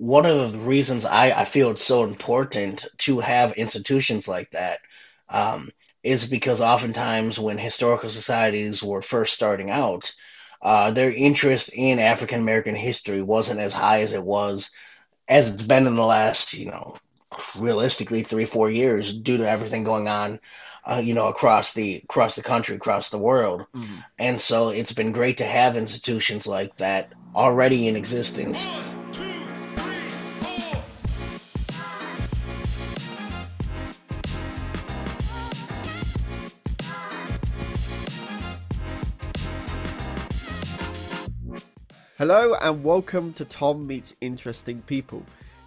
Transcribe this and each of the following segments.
one of the reasons I, I feel it's so important to have institutions like that um, is because oftentimes when historical societies were first starting out, uh, their interest in African American history wasn't as high as it was as it's been in the last, you know, realistically three four years due to everything going on, uh, you know, across the across the country, across the world, mm-hmm. and so it's been great to have institutions like that already in existence Hello and welcome to Tom Meets Interesting People.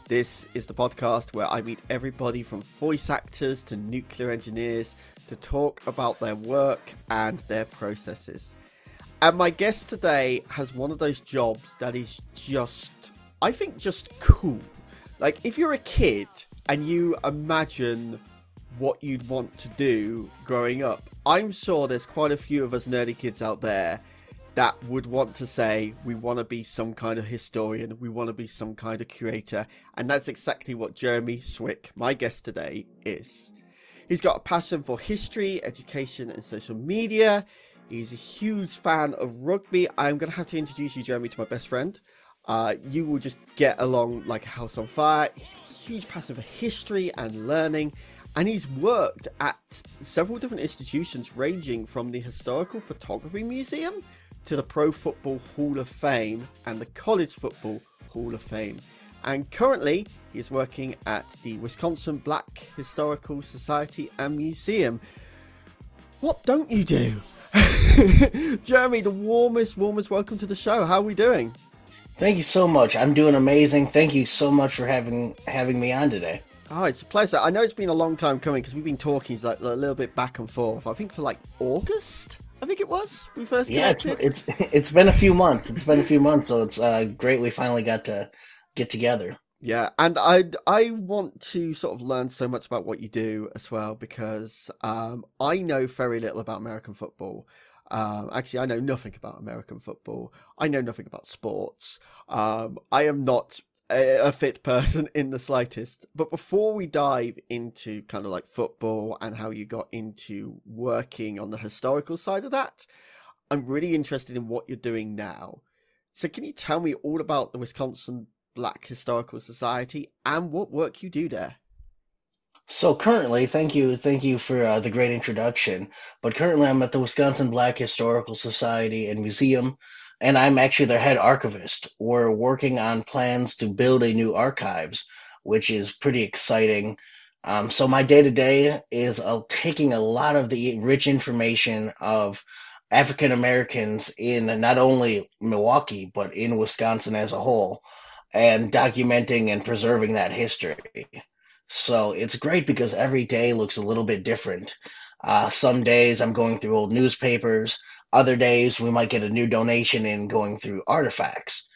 This is the podcast where I meet everybody from voice actors to nuclear engineers to talk about their work and their processes. And my guest today has one of those jobs that is just, I think, just cool. Like, if you're a kid and you imagine what you'd want to do growing up, I'm sure there's quite a few of us nerdy kids out there that would want to say we want to be some kind of historian, we want to be some kind of curator, and that's exactly what Jeremy Swick, my guest today, is. He's got a passion for history, education, and social media. He's a huge fan of rugby. I'm going to have to introduce you, Jeremy, to my best friend. Uh, you will just get along like a house on fire. He's got a huge passion for history and learning, and he's worked at several different institutions, ranging from the Historical Photography Museum to the Pro Football Hall of Fame and the College Football Hall of Fame. And currently, he is working at the Wisconsin Black Historical Society and Museum. What don't you do? Jeremy, the warmest, warmest welcome to the show. How are we doing? Thank you so much. I'm doing amazing. Thank you so much for having having me on today. Oh, it's a pleasure. I know it's been a long time coming because we've been talking like a little bit back and forth. I think for like August. I think it was we first. Yeah, it's it's it's been a few months. It's been a few months, so it's uh, great we finally got to get together. Yeah, and I I want to sort of learn so much about what you do as well because um, I know very little about American football. Um, actually, I know nothing about American football. I know nothing about sports. Um, I am not a, fit person in the slightest. But before we dive into kind of like football and how you got into working on the historical side of that, I'm really interested in what you're doing now. So, can you tell me all about the Wisconsin Black Historical Society and what work you do there? So currently, thank you, thank you for uh, the great introduction. But currently, I'm at the Wisconsin Black Historical Society and Museum and I'm actually their head archivist. We're working on plans to build a new archives, which is pretty exciting. Um, so my day to day is uh, taking a lot of the rich information of African Americans in not only Milwaukee but in Wisconsin as a whole, and documenting and preserving that history. So it's great because every day looks a little bit different. Uh, some days I'm going through old newspapers. Other days we might get a new donation in going through artifacts.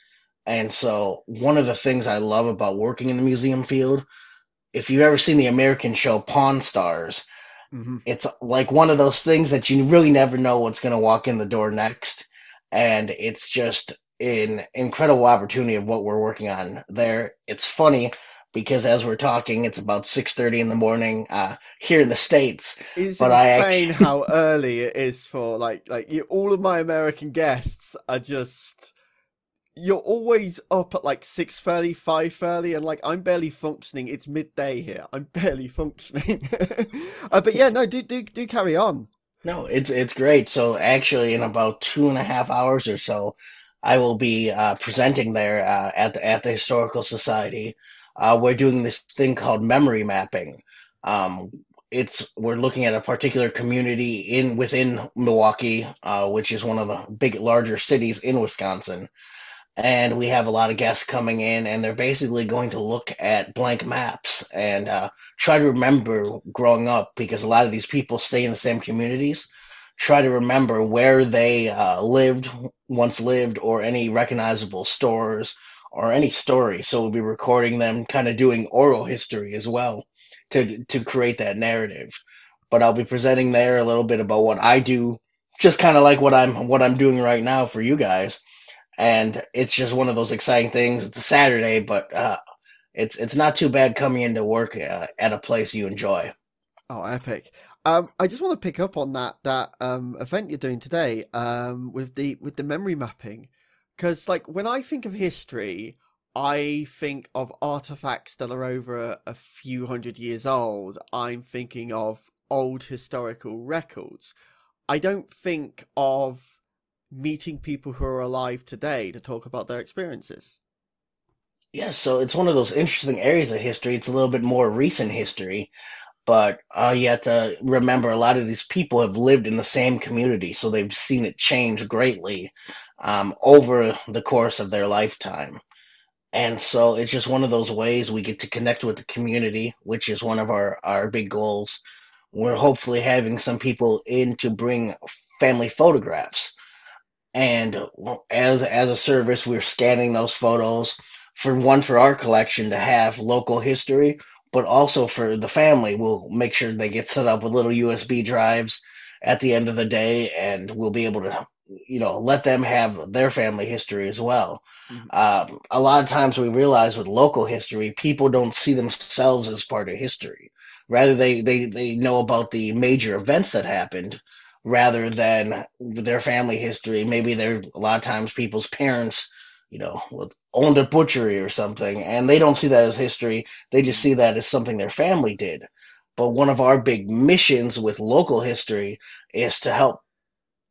And so one of the things I love about working in the museum field, if you've ever seen the American show Pawn Stars, mm-hmm. it's like one of those things that you really never know what's going to walk in the door next. And it's just an incredible opportunity of what we're working on there. It's funny because as we're talking, it's about six thirty in the morning uh, here in the states. It's but insane actually... how early it is for like like you, all of my American guests are just. You're always up at like 6.30, 5.30 and like I'm barely functioning. It's midday here. I'm barely functioning. uh, but yeah, no, do do do carry on. No, it's it's great. So actually, in about two and a half hours or so, I will be uh, presenting there uh, at the at the historical society uh, we're doing this thing called memory mapping. Um, it's we're looking at a particular community in within Milwaukee, uh, which is one of the big larger cities in Wisconsin, and we have a lot of guests coming in, and they're basically going to look at blank maps and uh, try to remember growing up because a lot of these people stay in the same communities. Try to remember where they uh, lived, once lived, or any recognizable stores or any story. So we'll be recording them, kind of doing oral history as well to to create that narrative. But I'll be presenting there a little bit about what I do, just kind of like what I'm what I'm doing right now for you guys. and it's just one of those exciting things. It's a Saturday, but uh, it's it's not too bad coming into work uh, at a place you enjoy. Oh, epic! Um, I just want to pick up on that that um, event you're doing today um, with the with the memory mapping, because like when I think of history, I think of artifacts that are over a, a few hundred years old. I'm thinking of old historical records. I don't think of meeting people who are alive today to talk about their experiences. Yeah, so it's one of those interesting areas of history. It's a little bit more recent history, but uh, you have to remember a lot of these people have lived in the same community, so they've seen it change greatly um, over the course of their lifetime. And so it's just one of those ways we get to connect with the community, which is one of our, our big goals. We're hopefully having some people in to bring family photographs. And as as a service, we're scanning those photos for one for our collection to have local history, but also for the family. We'll make sure they get set up with little USB drives at the end of the day, and we'll be able to, you know, let them have their family history as well. Mm-hmm. Um, a lot of times we realize with local history, people don't see themselves as part of history. Rather, they, they, they know about the major events that happened rather than their family history. Maybe they're a lot of times people's parents you know, owned a butchery or something, and they don't see that as history. They just see that as something their family did. But one of our big missions with local history is to help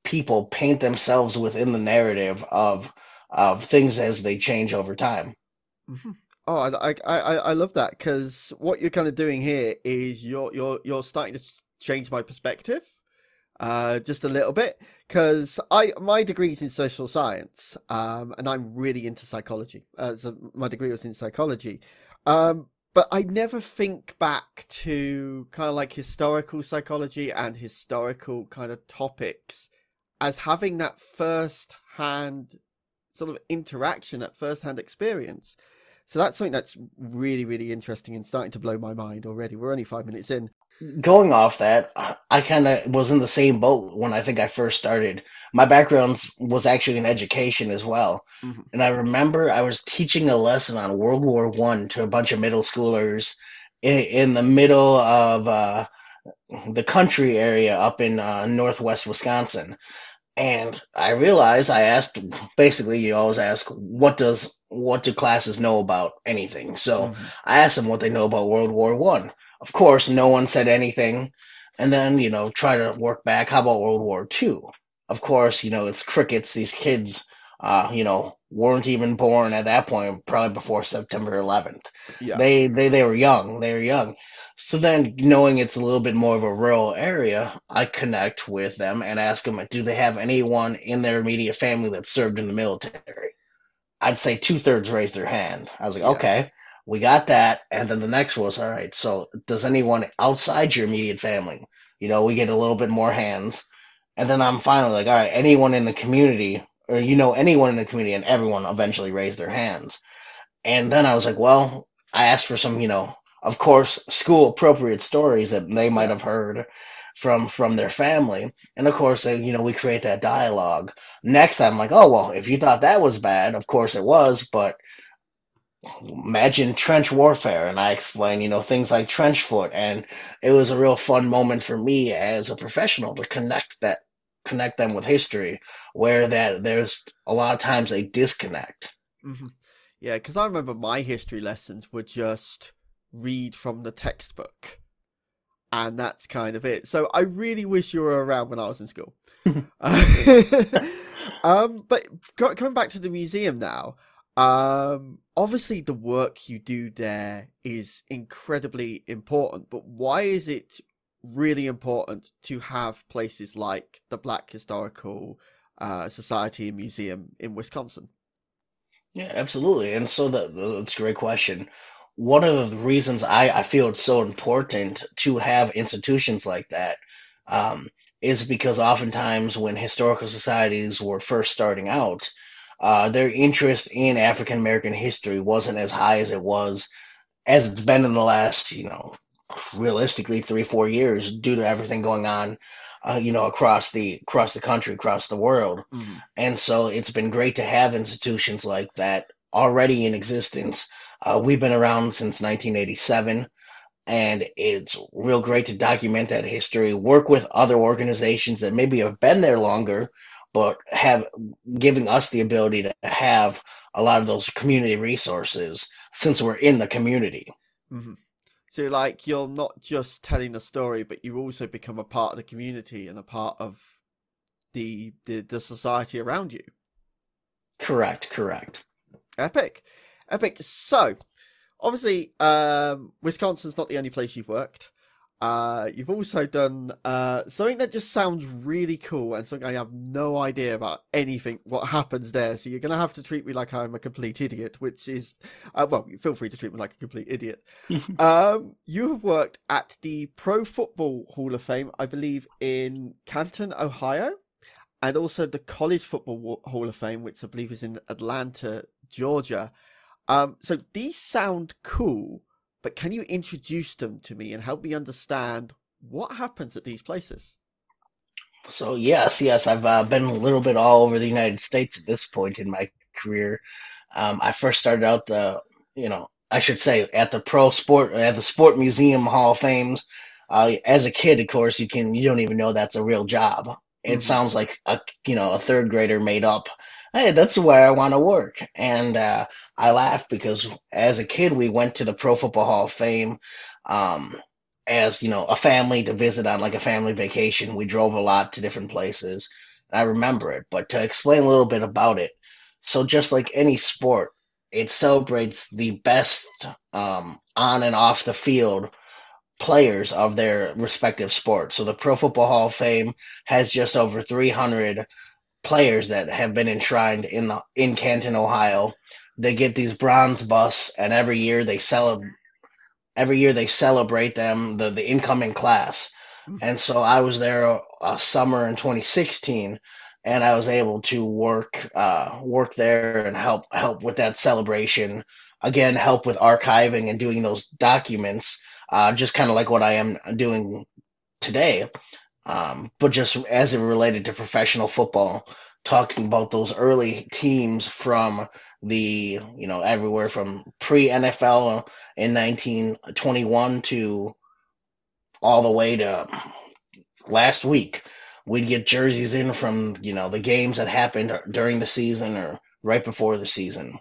people paint themselves within the narrative of of things as they change over time. Mm-hmm. Oh, I, I I love that because what you're kind of doing here is you're you're you're starting to change my perspective uh, just a little bit because I my degree is in social science, um, and I'm really into psychology. Uh, so my degree was in psychology, um, but I never think back to kind of like historical psychology and historical kind of topics as having that first hand sort of interaction, that first hand experience. So that's something that's really, really interesting and starting to blow my mind already. We're only five minutes in going off that, I kind of was in the same boat when I think I first started. My background was actually in education as well, mm-hmm. and I remember I was teaching a lesson on World War One to a bunch of middle schoolers in, in the middle of uh, the country area up in uh, northwest Wisconsin. And I realized I asked basically you always ask what does what do classes know about anything. So mm-hmm. I asked them what they know about World War One of course, no one said anything. And then, you know, try to work back. How about World War II? Of course, you know, it's crickets. These kids, uh, you know, weren't even born at that point, probably before September 11th. Yeah. They, they, they were young. They were young. So then, knowing it's a little bit more of a rural area, I connect with them and ask them, do they have anyone in their immediate family that served in the military? I'd say two thirds raised their hand. I was like, yeah. okay we got that. And then the next was, all right, so does anyone outside your immediate family? You know, we get a little bit more hands. And then I'm finally like, all right, anyone in the community, or you know, anyone in the community, and everyone eventually raised their hands. And then I was like, well, I asked for some, you know, of course, school appropriate stories that they might have heard from from their family. And of course they, you know we create that dialogue. Next i'm like oh well if you thought that was bad of course it was but imagine trench warfare. And i explain you know things like trench foot. And it was a real fun moment for me as a professional to connect that connect them with history where that there's a lot of times a disconnect. Mm-hmm. yeah because i remember my history lessons were just read from the textbook and that's kind of it so i really wish you were around when i was in school um but coming back to the museum now um, obviously, the work you do there is incredibly important, but why is it really important to have places like the Black Historical uh, Society and Museum in Wisconsin? Yeah, absolutely. And so that, that's a great question. One of the reasons I, I feel it's so important to have institutions like that um, is because oftentimes when historical societies were first starting out, uh, their interest in African American history wasn't as high as it was as it's been in the last, you know, realistically three four years due to everything going on uh, you know, across the across the country, across the world. Mm-hmm. And so it's been great to have institutions like that already in existence. Uh, we've been around since 1987, and it's real great to document that history, work with other organizations that maybe have been there longer, but have giving us the ability to have a lot of those community resources since we're in the community. Mm-hmm. So, like, you're not just telling a story, but you also become a part of the community and a part of the the, the society around you. Correct. Correct. Epic, epic. So, obviously, um, Wisconsin's not the only place you've worked. Uh, you've also done uh, something that just sounds really cool and something I have no idea about anything what happens there. So you're gonna have to treat me like I'm a complete idiot, which is uh, well, feel free to treat me like a complete idiot. um, you have worked at the Pro Football Hall of Fame, I believe, in Canton, Ohio, and also the College Football Hall of Fame, which I believe is in Atlanta, Georgia. Um, so these sound cool but can you introduce them to me and help me understand what happens at these places? So yes, yes, I've uh, been a little bit all over the United States at this point in my career. Um, I first started out the, you know, I should say at the Pro Sport at the Sport Museum Hall of Fames. Uh, as a kid, of course, you can you don't even know that's a real job. It mm-hmm. sounds like a you know a third grader made up hey, that's where I want to work. And uh, I laugh because as a kid, we went to the Pro Football Hall of Fame um, as, you know, a family to visit on like a family vacation. We drove a lot to different places. I remember it. But to explain a little bit about it, so just like any sport, it celebrates the best um, on and off the field players of their respective sports. So the Pro Football Hall of Fame has just over 300 players that have been enshrined in the in Canton, Ohio. They get these bronze busts, and every year they celebrate. Every year they celebrate them, the the incoming class. Hmm. And so I was there a, a summer in 2016, and I was able to work uh, work there and help help with that celebration. Again, help with archiving and doing those documents, uh, just kind of like what I am doing today. Um, but just as it related to professional football, talking about those early teams from the, you know, everywhere from pre NFL in 1921 to all the way to last week. We'd get jerseys in from, you know, the games that happened during the season or right before the season.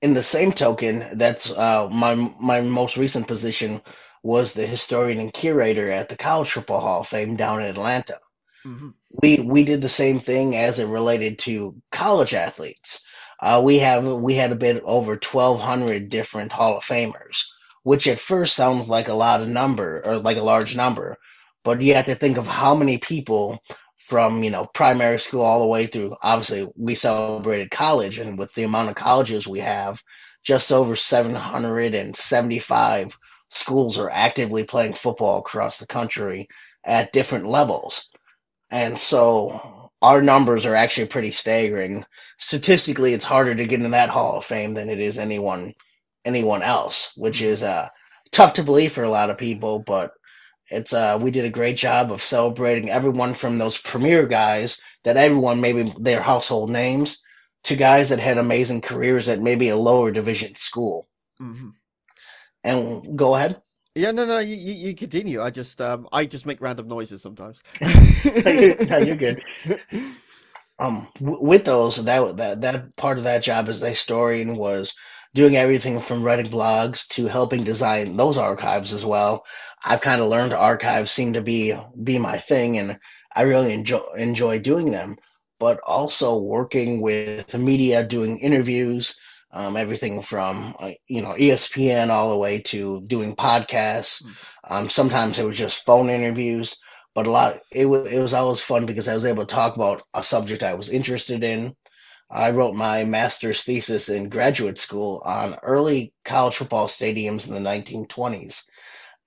In the same token, that's uh, my my most recent position was the historian and curator at the College Football Hall of Fame down in Atlanta. Mm-hmm. We we did the same thing as it related to college athletes. Uh, we have we had a bit over twelve hundred different Hall of Famers, which at first sounds like a lot of number or like a large number, but you have to think of how many people from you know primary school all the way through. Obviously, we celebrated college, and with the amount of colleges we have, just over seven hundred and seventy-five schools are actively playing football across the country at different levels. And so our numbers are actually pretty staggering. Statistically, it's harder to get in that Hall of Fame than it is anyone anyone else, which is uh, tough to believe for a lot of people, but it's uh, we did a great job of celebrating everyone from those premier guys that everyone maybe their household names to guys that had amazing careers at maybe a lower division school. Mm-hmm and go ahead. Yeah, no, no, you, you continue. I just, um, I just make random noises sometimes. yeah, you're good. Um, w- with those, that that that part of that job as a historian was doing everything from writing blogs to helping design those archives as well. I've kind of learned archives seem to be be my thing, and I really enjoy enjoy doing them. But also working with the media, doing interviews, um, everything from uh, you know ESPN all the way to doing podcasts. Hmm. Um, sometimes it was just phone interviews, but a lot it was it was always fun because I was able to talk about a subject I was interested in. I wrote my master's thesis in graduate school on early college football stadiums in the 1920s,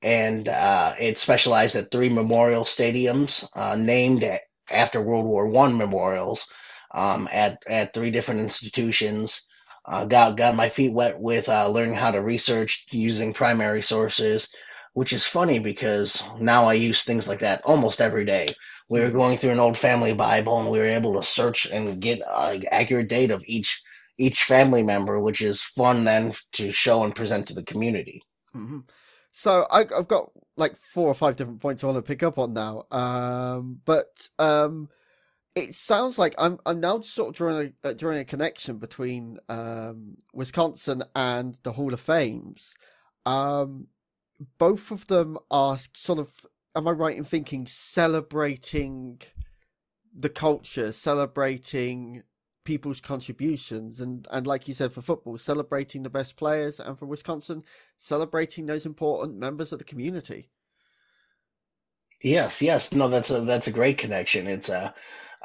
and uh, it specialized at three memorial stadiums uh, named after World War One memorials um, at at three different institutions uh, got got my feet wet with uh, learning how to research using primary sources. which is funny because now I use things like that almost every day. We were going through an old family Bible and we were able to search and get uh, accurate data of each each family member, which is fun then to show and present to the community. Mm-hmm. So I, have got like four or five different points I want to pick up on now. Um, but um, it sounds like I'm I'm now sort of drawing a uh, drawing a connection between um, Wisconsin and the Hall of Fames. Um, both of them are sort of, am I right in thinking, celebrating the culture, celebrating people's contributions, and and like you said for football, celebrating the best players, and for Wisconsin, celebrating those important members of the community. Yes, yes, no, that's a that's a great connection. It's a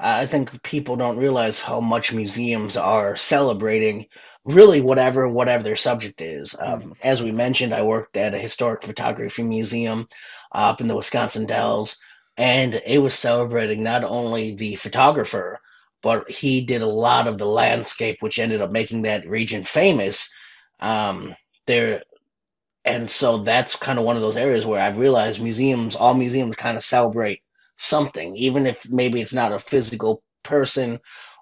I think people don't realize how much museums are celebrating really whatever whatever their subject is. Um, mm-hmm. As we mentioned, I worked at a historic photography museum up in the Wisconsin Dells, and it was celebrating not only the photographer, but he did a lot of the landscape, which ended up making that region famous. Um, there, and so that's kind of one of those areas where I've realized museums, all museums, kind of celebrate something, even if maybe it's not a physical person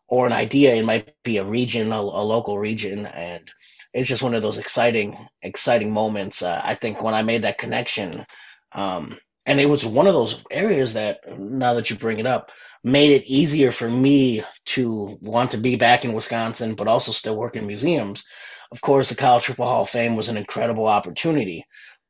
or an idea. It might be a region, a, a local region, and it's just one of those exciting, exciting moments. Uh, I think when I made that connection, um, and it was one of those areas that, now that you bring it up, made it easier for me to want to be back in Wisconsin, but also still work in museums. Of course, the College Football Hall of Fame was an incredible opportunity,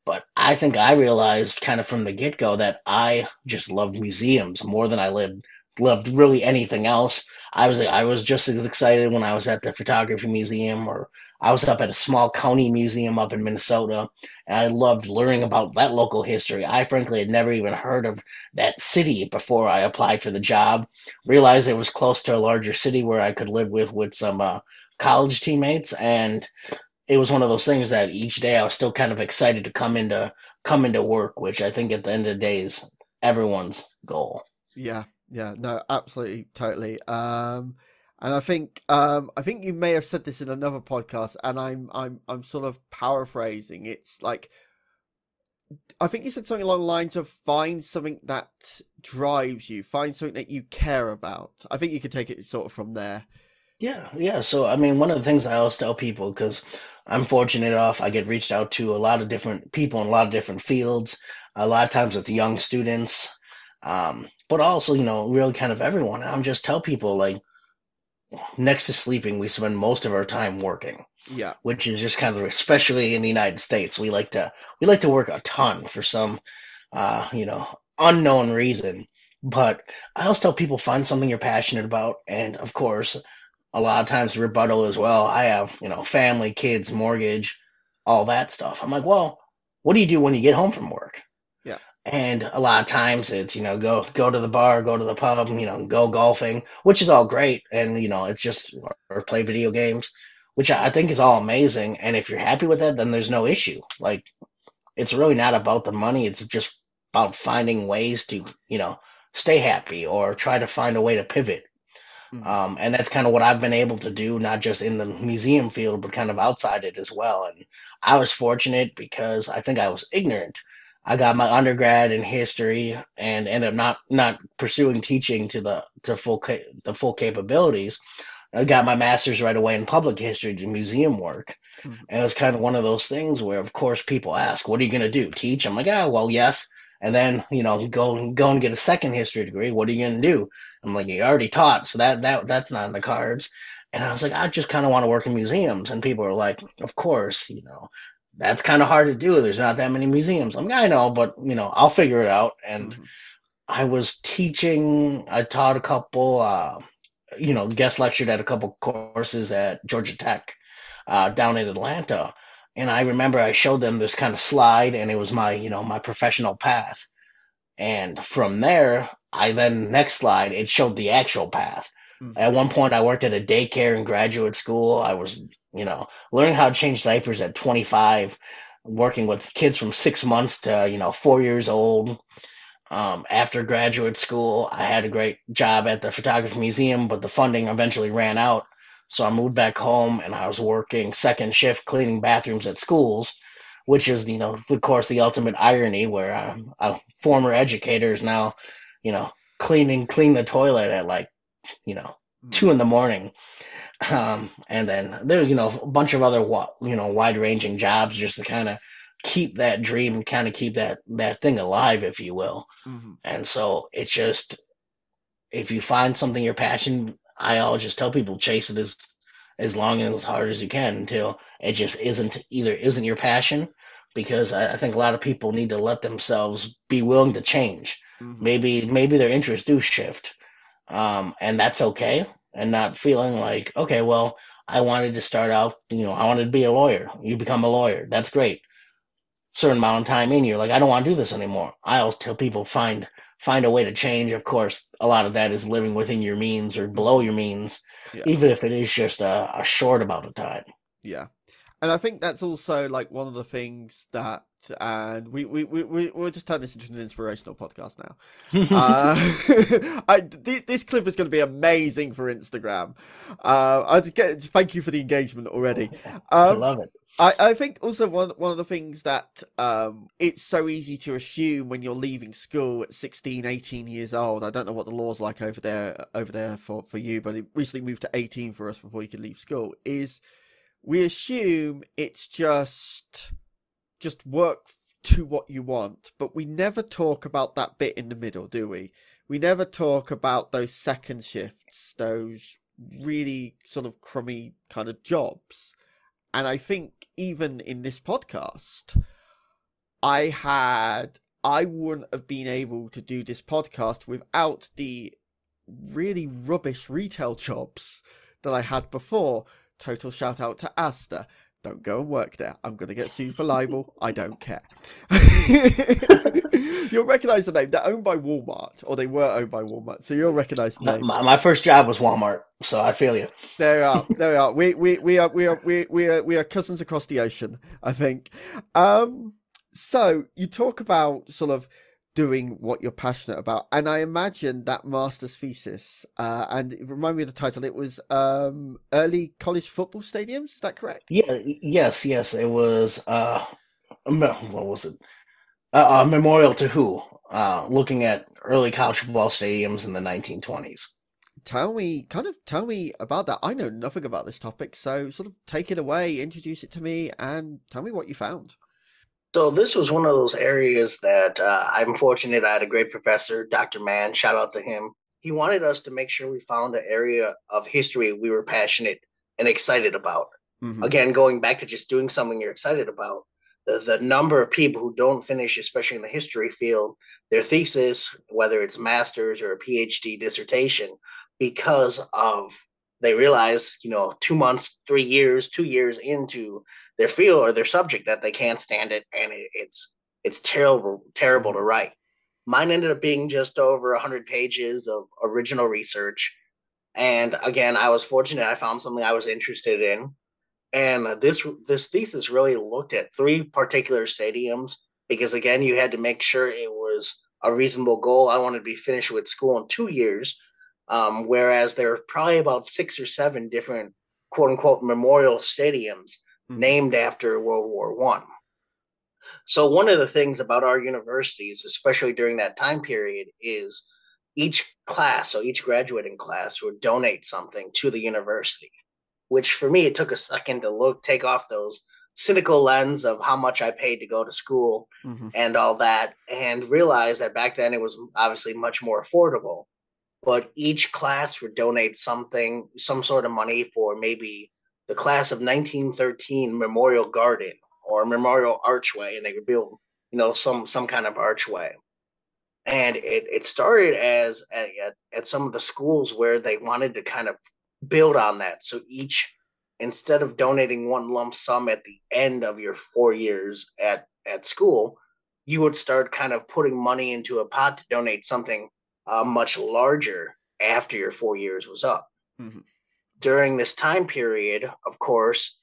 but I think I realized kind of from the get go that I just loved museums more than I lived loved really anything else. I was I was just as excited when I was at the photography museum or I was up at a small county museum up in Minnesota and I loved learning about that local history. I frankly had never even heard of that city before I applied for the job. Realized it was close to a larger city where I could live with with some uh, college teammates and it was one of those things that each day I was still kind of excited to come into come into work, which I think at the end of the day is everyone's goal. Yeah, yeah, no, absolutely, totally. Um, and I think um, I think you may have said this in another podcast, and I'm I'm I'm sort of paraphrasing. It's like I think you said something along the lines of find something that drives you, find something that you care about. I think you could take it sort of from there. Yeah, yeah. So I mean, one of the things I always tell people because I'm fortunate enough, I get reached out to a lot of different people in a lot of different fields. A lot of times with young students, um, but also you know, really kind of everyone. I'm just tell people like, next to sleeping, we spend most of our time working. Yeah, which is just kind of especially in the United States, we like to we like to work a ton for some, uh, you know, unknown reason. But I always tell people find something you're passionate about, and of course a lot of times rebuttal as well. I have, you know, family, kids, mortgage, all that stuff. I'm like, well, what do you do when you get home from work? Yeah. And a lot of times it's, you know, go go to the bar, go to the pub, you know, go golfing, which is all great. And, you know, it's just or play video games, which I think is all amazing. And if you're happy with that, then there's no issue. Like it's really not about the money. It's just about finding ways to, you know, stay happy or try to find a way to pivot Mm-hmm. Um, and that's kind of what I've been able to do, not just in the museum field, but kind of outside it as well. And I was fortunate because I think I was ignorant. I got my undergrad in history and ended up not not pursuing teaching to the to full the full capabilities. I got my master's right away in public history to museum work. Mm-hmm. And it was kind of one of those things where, of course, people ask, "What are you going to do? Teach?" I'm like, "Ah, well, yes." And then you know go go and get a second history degree. What are you gonna do? I'm like, you already taught, so that that that's not in the cards. And I was like, I just kind of want to work in museums, and people are like, of course, you know, that's kind of hard to do. There's not that many museums. I'm like, I know, but you know, I'll figure it out. And mm-hmm. I was teaching. I taught a couple. Uh, you know, guest lectured at a couple courses at Georgia Tech uh, down in Atlanta and I remember I showed them this kind of slide, and it was my, you know, my professional path. And from there, I then next slide, it showed the actual path. Mm-hmm. At one point, I worked at a daycare in graduate school. I was, you know, learning how to change diapers at 25, working with kids from six months to, you know, four years old. Um, after graduate school, I had a great job at the photography museum, but the funding eventually ran out. So I moved back home and I was working second shift cleaning bathrooms at schools. which is you know of course the ultimate irony where I'm a former educator is now you know cleaning clean the toilet at like you know mm. two in the morning um, and then there's you know a bunch of other you know wide ranging jobs just to kind of keep that dream kind of keep that that thing alive if you will mm-hmm. and so it's just if you find something you're passionate i always just tell people chase it as as long and as hard as you can until it just isn't either isn't your passion because I, I think a lot of people need to let themselves be willing to change mm-hmm. maybe maybe their interests do shift um, and that's okay and not feeling like okay well i wanted to start out you know i wanted to be a lawyer you become a lawyer that's great certain amount of time in, you're like, I don't want to do this anymore. I always tell people find find a way to change. Of course, a lot of that is living within your means or below your means, yeah. even if it is just a, a short amount of time. Yeah. And I think that's also like one of the things that, and we we we we we'll just turn this into an inspirational podcast now. uh, I th- this clip is going to be amazing for Instagram. Uh, I get thank you for the engagement already. Um, I love it. I, I think also one one of the things that um, it's so easy to assume when you're leaving school at 16, 18 years old. I don't know what the law's like over there over there for, for you, but it recently moved to 18 for us before you could leave school. Is we assume it's just just work to what you want, but we never talk about that bit in the middle, do we? We never talk about those second shifts, those really sort of crummy kind of jobs and I think even in this podcast, I had I wouldn't have been able to do this podcast without the really rubbish retail jobs that I had before. Total shout out to Asda. Don't go and work there. I'm going to get sued for libel. I don't care. you'll recognize the name. They're owned by Walmart, or they were owned by Walmart. So you'll recognize the name. My, my first job was Walmart, so I feel you. There we are. There we are. We we we are we are we we are we are cousins across the ocean. I think. Um. So you talk about sort of doing what you're passionate about, and I imagine that master's thesis. Uh, and remind me of the title. It was um early college football stadiums. Is that correct? Yeah. Yes. Yes. It was. Uh, what was it? uh, a memorial to who? Uh, looking at early college football stadiums in the 1920s. Tell me, kind of tell me about that. I know nothing about this topic, so sort of take it away, introduce it to me, and tell me what you found. So this was one of those areas that uh, I'm fortunate. I had a great professor, Dr. Mann. Shout out to him. He wanted us to make sure we found an area of history we were passionate and excited about. Mm-hmm. Again, going back to just doing something you're excited about the, the number of people who don't finish, especially in the history field, their thesis, whether it's master's or a PhD dissertation, because of they realize, you know, two months, three years, two years into their field or their subject that they can't stand it, and it, it's it's terrible, terrible to write. Mine ended up being just over hundred pages of original research, and again, I was fortunate. I found something I was interested in and this this thesis really looked at three particular stadiums because again you had to make sure it was a reasonable goal i wanted to be finished with school in two years um, whereas there are probably about six or seven different quote unquote memorial stadiums mm-hmm. named after world war one so one of the things about our universities especially during that time period is each class so each graduating class would donate something to the university which for me it took a second to look take off those cynical lens of how much I paid to go to school mm-hmm. and all that, and realize that back then it was obviously much more affordable. But each class would donate something, some sort of money for maybe the class of 1913 Memorial Garden or Memorial Archway, and they would build, you know, some some kind of archway. And it, it started as at, at some of the schools where they wanted to kind of build on that. So each, instead of donating one lump sum at the end of your four years at, at school, you would start kind of putting money into a pot to donate something uh, much larger after your four years was up. Mm-hmm. During this time period, of course,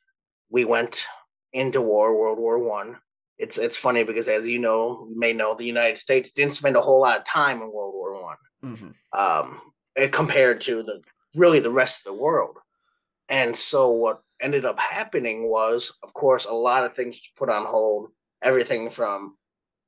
we went into war, World War One. It's it's funny because, as you know, you may know, the United States didn't spend a whole lot of time in World War One, mm-hmm. um, compared to the really the rest of the world. And so what ended up happening was, of course, a lot of things put on hold. everything from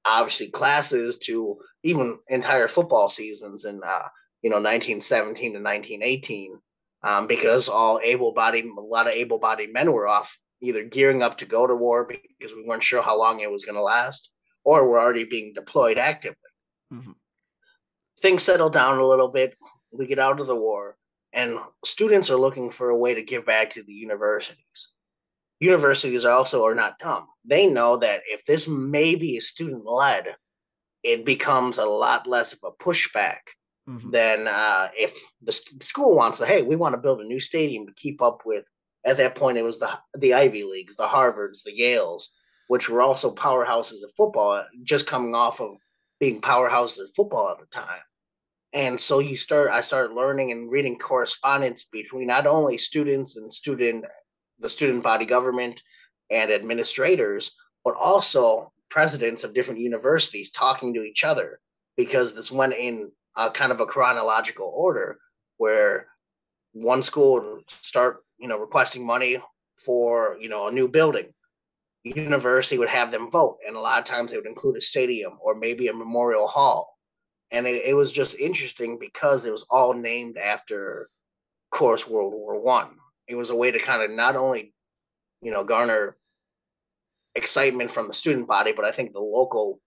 obviously classes to even entire football seasons in uh, you know 1917 to 1918 um, because all able-bodied a lot of able-bodied men were off either gearing up to go to war because we weren't sure how long it was going to last or were already being deployed actively mm-hmm. things settle down a little bit we get out of the war and students are looking for a way to give back to the universities universities also are not dumb. They know that if this may be student led, it becomes a lot less of a pushback mm-hmm. than uh, if the school wants to. Hey, we want to build a new stadium to keep up with. At that point, it was the the Ivy Leagues, the Harvards, the Yales, which were also powerhouses of football, just coming off of being powerhouses of football at the time. And so you start, I started learning and reading correspondence between not only students and student the student body government and administrators, but also presidents of different universities talking to each other because this went in a kind of a chronological order where one school would start, you know, requesting money for, you know, a new building. university would have them vote, and a lot of times they would include a stadium or maybe a memorial hall. And it, it was just interesting because it was all named after, of course, World War One it was a way to kind of not only you know garner excitement from the student body but i think the local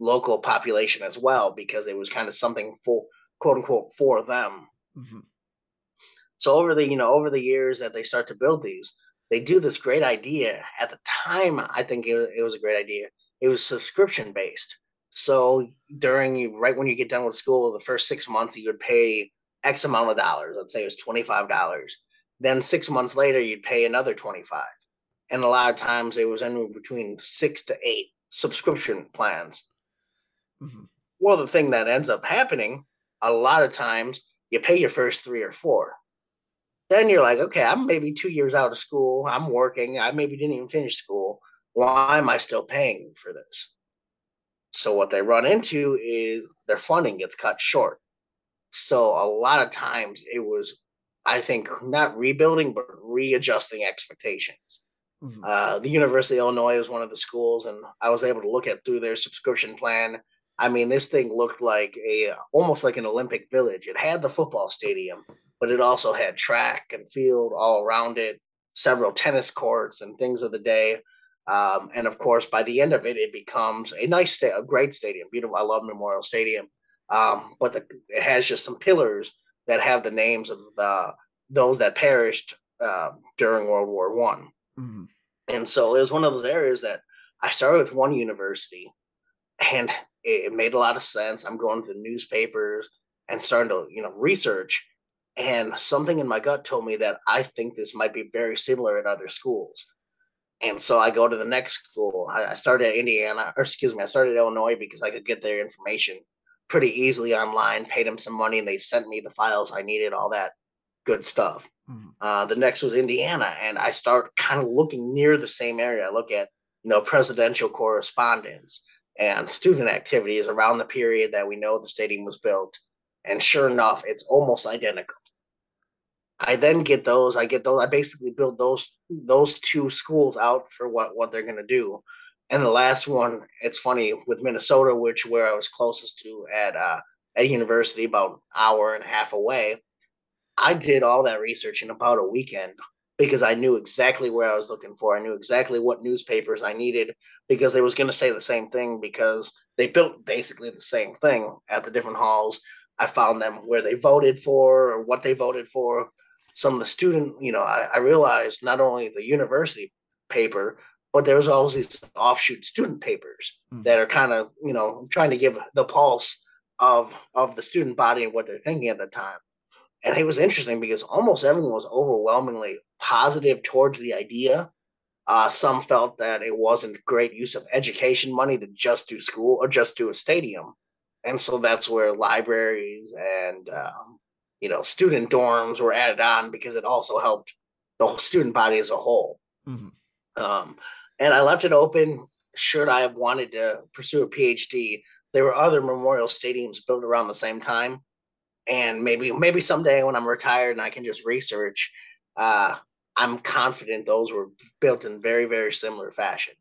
local population as well because it was kind of something for quote unquote for them mm-hmm. so over the you know over the years that they start to build these they do this great idea at the time i think it, it was a great idea it was subscription based so during right when you get done with school the first six months you would pay x amount of dollars let's say it was $25 then six months later, you'd pay another 25. And a lot of times it was anywhere between six to eight subscription plans. Mm-hmm. Well, the thing that ends up happening, a lot of times you pay your first three or four. Then you're like, okay, I'm maybe two years out of school. I'm working. I maybe didn't even finish school. Why am I still paying for this? So what they run into is their funding gets cut short. So a lot of times it was I think not rebuilding, but readjusting expectations. Mm-hmm. Uh, the University of Illinois was one of the schools, and I was able to look at through their subscription plan. I mean, this thing looked like a almost like an Olympic village. It had the football stadium, but it also had track and field all around it, several tennis courts and things of the day. Um, and of course, by the end of it, it becomes a nice, sta- a great stadium. Beautiful. I love Memorial Stadium, um, but the, it has just some pillars that have the names of the those that perished uh, during World War One. Mm-hmm. And so it was one of those areas that I started with one university, and it, made a lot of sense. I'm going to the newspapers and starting to you know research, and something in my gut told me that I think this might be very similar at other schools. And so I go to the next school. I, I started at Indiana, or excuse me, I started at Illinois because I could get their information pretty easily online, paid them some money, and they sent me the files I needed, all that good stuff. Mm-hmm. Uh, the next was Indiana, and I start kind of looking near the same area. I look at you know presidential correspondence and student activities around the period that we know the stadium was built, and sure enough, it's almost identical. I then get those. I get those. I basically build those those two schools out for what what they're going to do, and the last one, it's funny with Minnesota, which where I was closest to at uh, at university, about an hour and a half away. I did all that research in about a weekend because I knew exactly where I was looking for. I knew exactly what newspapers I needed because they was going to say the same thing because they built basically the same thing at the different halls. I found them where they voted for or what they voted for. Some of the student, you know, I, I realized not only the university paper, but there's always these offshoot student papers mm-hmm. that are kind of you know trying to give the pulse of of the student body and what they're thinking at the time and it was interesting because almost everyone was overwhelmingly positive towards the idea uh, some felt that it wasn't great use of education money to just do school or just do a stadium and so that's where libraries and um, you know student dorms were added on because it also helped the student body as a whole mm-hmm. um, and I left it open. Should I have wanted to pursue a PhD, there were other memorial stadiums built around the same time, and maybe maybe someday when I'm retired and I can just research, uh, I'm confident those were built in very very similar fashion.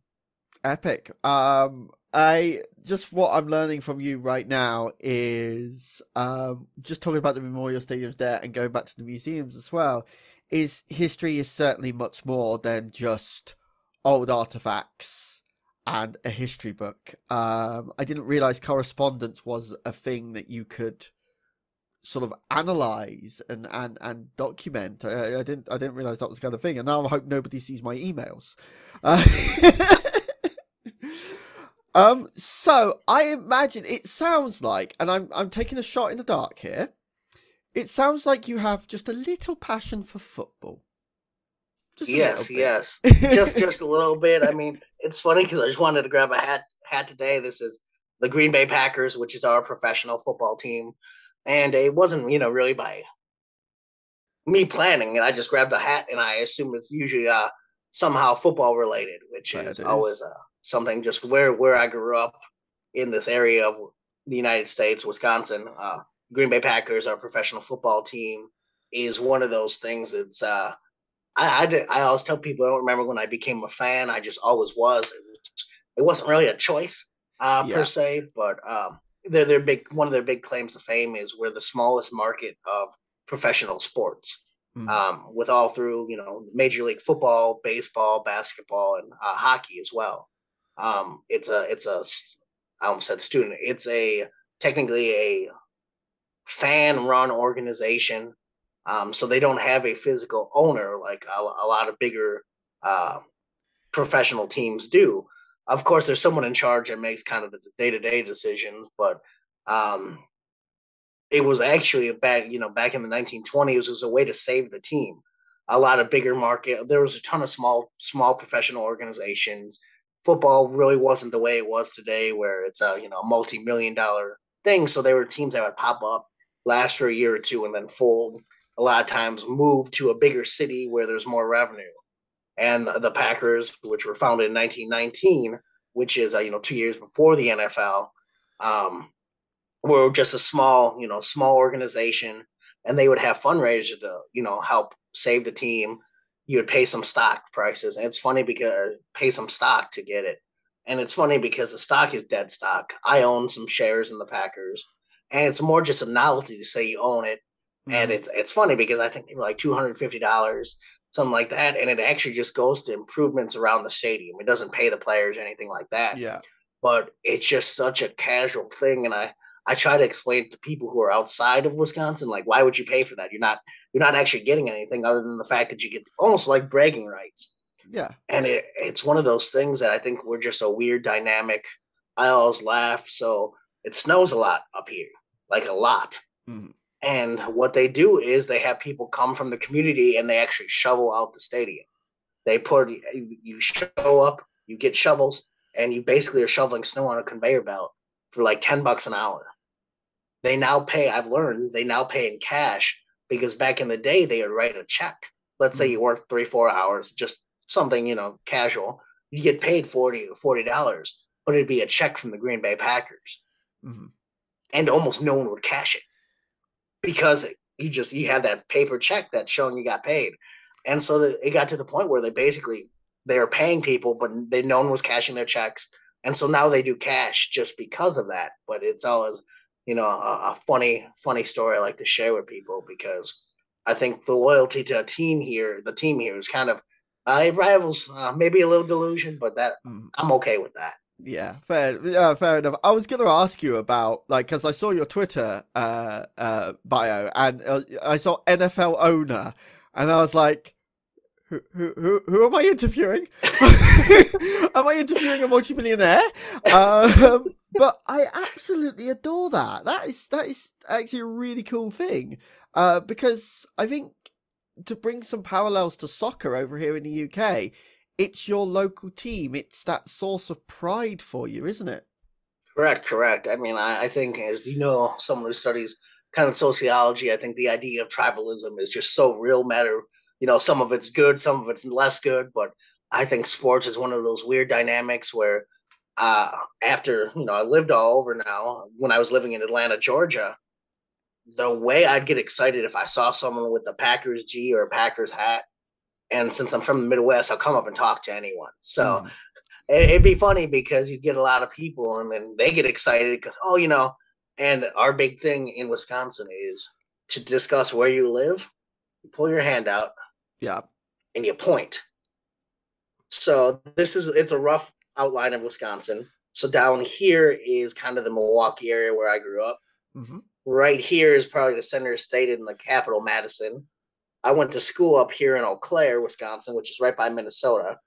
Epic. Um, I just what I'm learning from you right now is um, just talking about the memorial stadiums there and going back to the museums as well. Is history is certainly much more than just old artifacts and a history book. Um, I didn't realize correspondence was a thing that you could sort of analyze and and and document. I, I, didn't I didn't realize that was the kind of thing, and now I hope nobody sees my emails. Uh, um, so I imagine it sounds like, and I'm I'm taking a shot in the dark here. It sounds like you have just a little passion for football. Just yes, yes, just just a little bit. I mean, it's funny because I just wanted to grab a hat hat today. This is the Green Bay Packers, which is our professional football team and it wasn't you know really by me planning and i just grabbed the hat and i assume it's usually uh somehow football related which is, is, always uh, something just where where i grew up in this area of the united states wisconsin uh green bay packers our professional football team is one of those things that's uh I, I, I always tell people I don't remember when I became a fan. I just always was. It, was, it wasn't really a choice uh, yeah. per se, but um, their their big one of their big claims to fame is we're the smallest market of professional sports. Mm-hmm. Um, with all through you know Major League Football, baseball, basketball, and uh, hockey as well. Um, it's a it's a I almost said student. It's a technically a fan run organization. Um, so they don't have a physical owner like a, a lot of bigger uh, professional teams do of course there's someone in charge that makes kind of the day-to-day decisions but um it was actually back you know back in the 1920s was a way to save the team. A lot of bigger market there was a ton of small small professional organizations. Football really wasn't the way it was today where it's a you know multi-million dollar thing so there were teams that would pop up last for a year or two and then fold. A lot of times move to a bigger city where there's more revenue and the Packers, which were founded in 1919, which is uh, you know two years before the NFL, um, were just a small you know small organization, and they would have fundraisers to you know help save the team. You would pay some stock prices, and it's funny because pay some stock to get it, and it's funny because the stock is dead stock. I own some shares in the Packers, and it's more just a novelty to say you own it. Mm-hmm. And it's it's funny because I think they were like two hundred fifty dollars something like that, and it actually just goes to improvements around the stadium. It doesn't pay the players or anything like that. Yeah. But it's just such a casual thing, and I I try to explain to people who are outside of Wisconsin, like, why would you pay for that? You're not you're not actually getting anything other than the fact that you get almost like bragging rights. Yeah. And it, it's one of those things that I think we're just a weird dynamic. I always laugh. So it snows a lot up here, like a lot. Mm-hmm. And what they do is they have people come from the community and they actually shovel out the stadium. They put you show up, you get shovels, and you basically are shoveling snow on a conveyor belt for like 10 bucks an hour. They now pay, I've learned, they now pay in cash because back in the day they would write a check. Let's say mm-hmm. you work three, four hours, just something, you know, casual. You get paid 40 $40, but it'd be a check from the Green Bay Packers. Mm-hmm. And almost no one would cash it because you just you had that paper check that's showing you got paid, and so the, it got to the point where they basically they were paying people, but they no one was cashing their checks, and so now they do cash just because of that. But it's always you know a, a funny funny story I like to share with people because I think the loyalty to a team here, the team here is kind of uh, it rivals uh, maybe a little delusion, but that mm. I'm okay with that. Yeah, fair, uh, fair enough. I was going to ask you about like because I saw your Twitter uh, uh, bio and uh, I saw NFL owner, and I was like, who who who, who am I interviewing? am I interviewing a multimillionaire? Um, but I absolutely adore that. That is that is actually a really cool thing uh, because I think to bring some parallels to soccer over here in the UK it's your local team. It's that source of pride for you, isn't it? Correct, correct. I mean, I, I think, as you know, someone who studies kind of sociology, I think the idea of tribalism is just so real matter. You know, some of it's good, some of it's less good, but I think sports is one of those weird dynamics where uh, after, you know, I lived all over now, when I was living in Atlanta, Georgia, the way I'd get excited if I saw someone with the Packers G or a Packers hat and since I'm from the Midwest, I'll come up and talk to anyone. So mm. it'd be funny because you get a lot of people and then they get excited because oh you know and our big thing in wisconsin is to discuss where you live you pull your hand out yeah and you point so this is it's a rough outline of wisconsin so down here is kind of the milwaukee area where i grew up mm-hmm. right here is probably the center of state in the capital madison i went to school up here in eau claire wisconsin which is right by minnesota.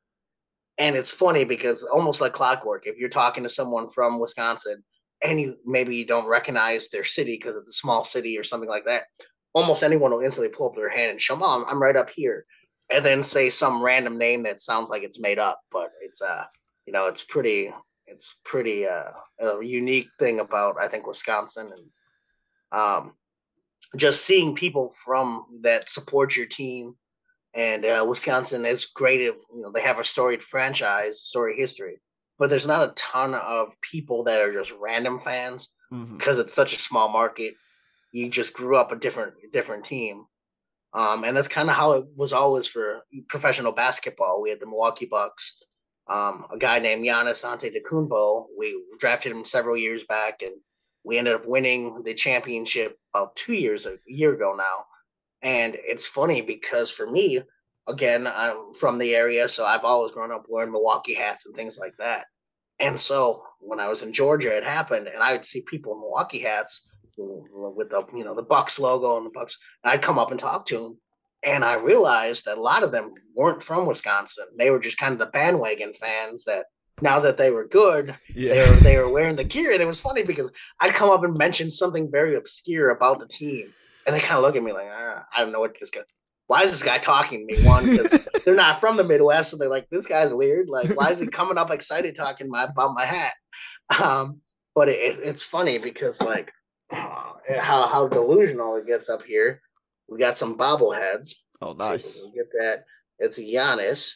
And it's funny because almost like clockwork if you're talking to someone from wisconsin and you maybe you don't recognize their city because it's a small city or something like that almost anyone will instantly pull up their hand and show mom i'm right up here. And then say some random name that sounds like it's made up but it's uh you know it's pretty it's pretty uh a unique thing about i think wisconsin. And um just seeing people from that support your team and uh, Wisconsin is great. If you know they have a storied franchise, storied history, but there's not a ton of people that are just random fans because mm-hmm. it's such a small market. You just grew up a different different team, um, and that's kind of how it was always for professional basketball. We had the Milwaukee Bucks, um, a guy named Giannis Antetokounmpo. We drafted him several years back, and we ended up winning the championship about two years a year ago now and it's funny because for me, again, I'm from the area, so I've always grown up wearing Milwaukee hats and things like that. And so when I was in Georgia, it happened, and I would see people in Milwaukee hats with the you know the Bucks logo and the Bucks. And I'd come up and talk to them, and I realized that a lot of them weren't from Wisconsin. They were just kind of the bandwagon fans that now that they were good, yeah. they were they were wearing the gear. And it was funny because I'd come up and mention something very obscure about the team and they kind of look at me like, ah, I don't know what this guy. Why is this guy talking to me? One, because they're not from the Midwest, so they're like, this guy's weird. Like, why is he coming up excited talking my, about my hat? Um, but it, it's funny because like uh, how how delusional it gets up here. We got some bobbleheads. Oh, nice. So get that. It's Giannis,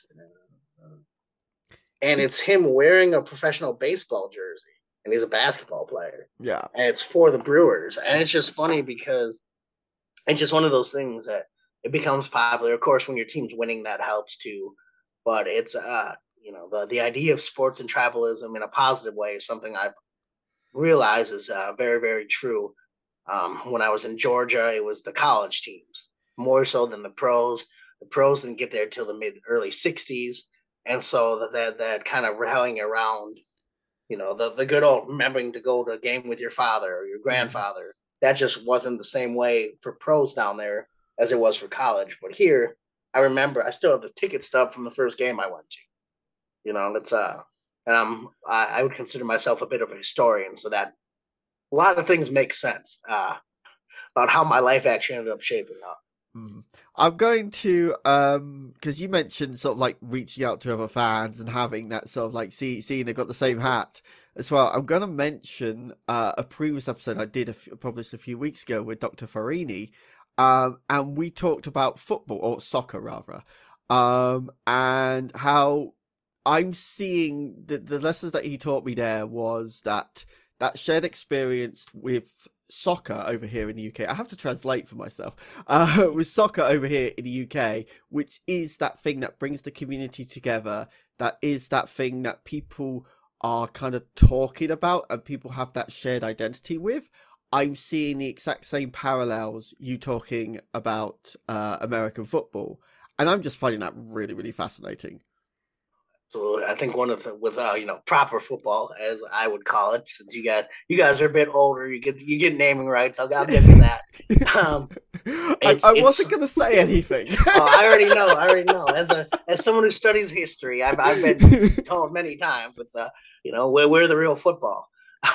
and it's him wearing a professional baseball jersey, and he's a basketball player. Yeah, and it's for the Brewers, and it's just funny because it's just one of those things that it becomes popular. Of course, when your team's winning, that helps too. But it's uh, you know, the the idea of sports and tribalism in a positive way is something I've realized is uh, very very true. Um, when I was in Georgia, it was the college teams more so than the pros. The pros didn't get there till the mid early '60s, and so that that, that kind of rallying around, you know, the the good old remembering to go to a game with your father or your mm-hmm. grandfather that just wasn't the same way for pros down there as it was for college. But here, I remember I still have the ticket stub from the first game I went to. You know, it's uh, and I'm I, I would consider myself a bit of a historian, so that a lot of things make sense uh, about how my life actually ended up shaping up. Mm-hmm. I'm going to um because you mentioned sort of like reaching out to other fans and having that sort of like see seeing they've got the same hat as well. I'm going to mention uh, a previous episode I did a f- published a few weeks ago with Dr. Farini, um, and we talked about football or soccer rather, um, and how I'm seeing the the lessons that he taught me there was that that shared experience with soccer over here in the UK. I have to translate for myself. Uh, with soccer over here in the UK, which is that thing that brings the community together. That is that thing that people are kind of talking about and people have that shared identity with. I'm seeing the exact same parallels you talking about uh, American football, and I'm just finding that really, really fascinating. Absolutely, I think one of the with uh, you know proper football, as I would call it, since you guys you guys are a bit older, you get you get naming rights. I'll, I'll give you that. Um, I, I wasn't going to say anything. oh, I already know. I already know. As a as someone who studies history, I've I've been told many times it's a you know, we're, we're the real football.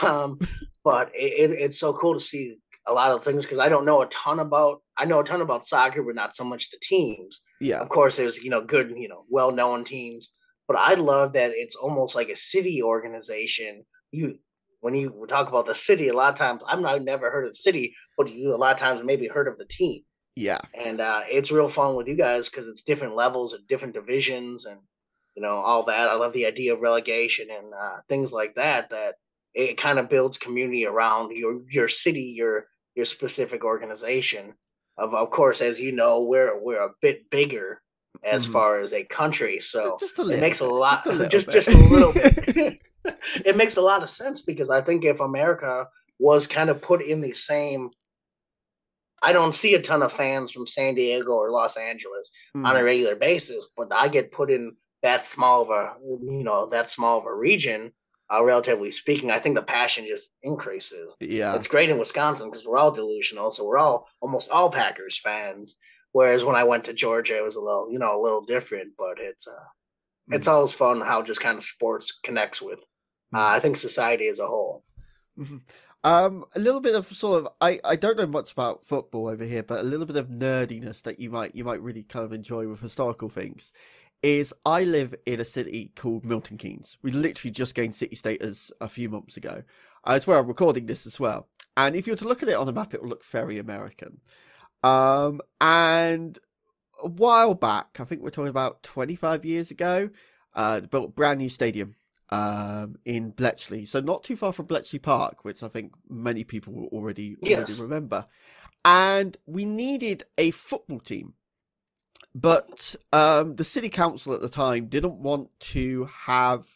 Um, but it, it, it's so cool to see a lot of things because I don't know a ton about. I know a ton about soccer, but not so much the teams. Yeah, of course, there's you know good, you know, well known teams. But I love that it's almost like a city organization. You when you talk about the city, a lot of times I'm not never heard of the city, but you a lot of times maybe heard of the team. Yeah, and uh, it's real fun with you guys because it's different levels and different divisions, and you know all that. I love the idea of relegation and uh, things like that. That it kind of builds community around your your city, your your specific organization. Of of course, as you know, we're we're a bit bigger as mm-hmm. far as a country. So just a it makes a lot, just a just, just a little. it makes a lot of sense because I think if America was kind of put in the same I don't see a ton of fans from San Diego or Los Angeles mm. on a mm. regular basis, but I get put in that small of a you know that small of a region, uh, relatively speaking. I think the passion just increases. Yeah, it's great in Wisconsin because we're all delusional, so we're all almost all Packers fans. Whereas when I went to Georgia, it was a little you know a little different, but it's uh, mm. it's always fun how just kind of sports connects with. Uh, mm. I think society as a whole. Mm-hmm. Um, a little bit of sort of I, I don't know much about football over here, but a little bit of nerdiness that you might you might really kind of enjoy with historical things is I live in a city called Milton Keynes. We literally just gained city status a few months ago. Uh, it's where I'm recording this as well. And if you were to look at it on a map, it will look very American. Um, and a while back, I think we're talking about 25 years ago, uh, built a brand new stadium um, in Bletchley. So not too far from Bletchley Park, which I think many people will already, yes. already remember. And we needed a football team. But um, the city council at the time didn't want to have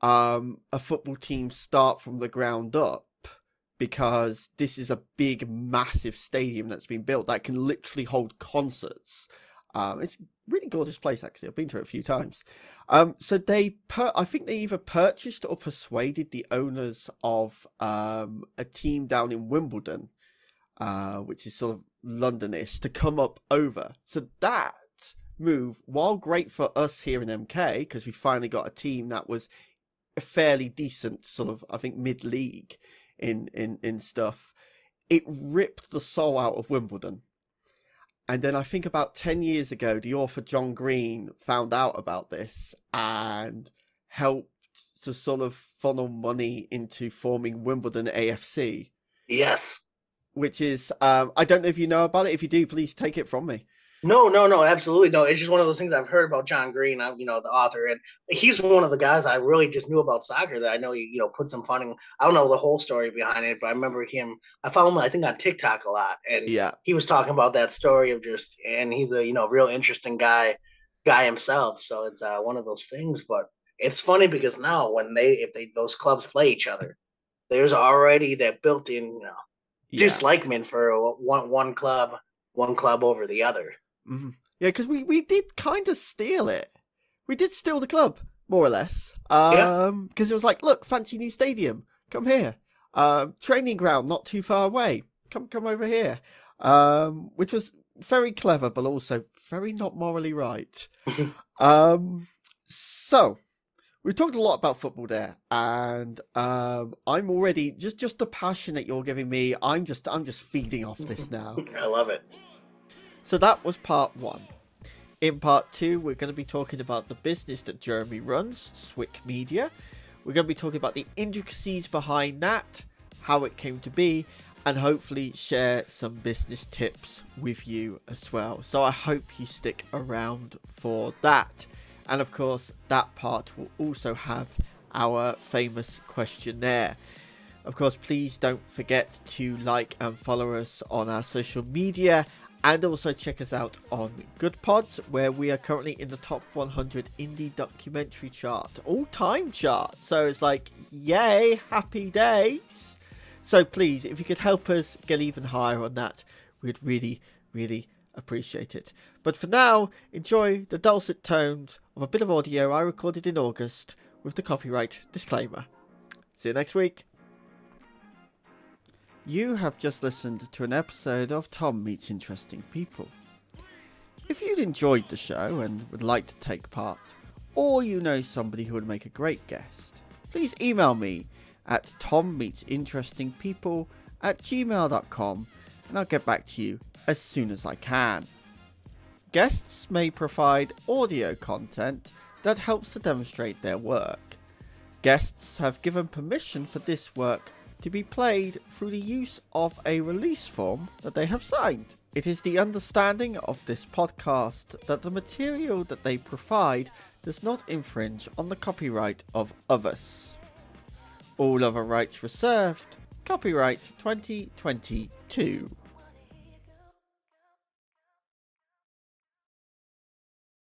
um, a football team start from the ground up because this is a big, massive stadium that's been built that can literally hold concerts. Um, it's a really gorgeous place, actually. I've been to it a few times. Um, so they, per- I think they either purchased or persuaded the owners of um, a team down in Wimbledon, uh, which is sort of Londonish, to come up over. So that move, while great for us here in MK, because we finally got a team that was a fairly decent, sort of, I think, mid league in, in, in stuff, it ripped the soul out of Wimbledon and then I think about 10 years ago, the author John Green found out about this and helped to sort of funnel money into forming Wimbledon AFC. Yes. Which is, um, I don't know if you know about it. If you do, please take it from me. No, no, no, absolutely no. It's just one of those things I've heard about John Green, I'm, you know, the author, and he's one of the guys I really just knew about soccer that I know he, you know, put some funding. I don't know the whole story behind it, but I remember him. I follow him, I think, on TikTok a lot, and yeah, he was talking about that story of just, and he's a you know real interesting guy, guy himself. So it's uh, one of those things, but it's funny because now when they if they those clubs play each other, there's already that built-in you know yeah. dislikement for one one club, one club over the other. Mm-hmm. Yeah, because we, we did kind of steal it. We did steal the club, more or less. Um, yeah. Because it was like, look, fancy new stadium. Come here. Um, training ground not too far away. Come come over here. Um, which was very clever, but also very not morally right. um, so we've talked a lot about football there, and um, I'm already just just the passion that you're giving me. I'm just I'm just feeding off this now. I love it. So that was part one. In part two, we're going to be talking about the business that Jeremy runs, Swick Media. We're going to be talking about the intricacies behind that, how it came to be, and hopefully share some business tips with you as well. So I hope you stick around for that. And of course, that part will also have our famous questionnaire. Of course, please don't forget to like and follow us on our social media and also check us out on Good Pods, where we are currently in the top 100 indie documentary chart, all time chart. So it's like, yay, happy days. So please, if you could help us get even higher on that, we'd really, really appreciate it. But for now, enjoy the dulcet tones of a bit of audio I recorded in August with the copyright disclaimer. See you next week. You have just listened to an episode of Tom Meets Interesting People. If you'd enjoyed the show and would like to take part, or you know somebody who would make a great guest, please email me at tommeetsinterestingpeople at gmail.com and I'll get back to you as soon as I can. Guests may provide audio content that helps to demonstrate their work. Guests have given permission for this work to be played through the use of a release form that they have signed. It is the understanding of this podcast that the material that they provide does not infringe on the copyright of others. All other rights reserved. Copyright 2022.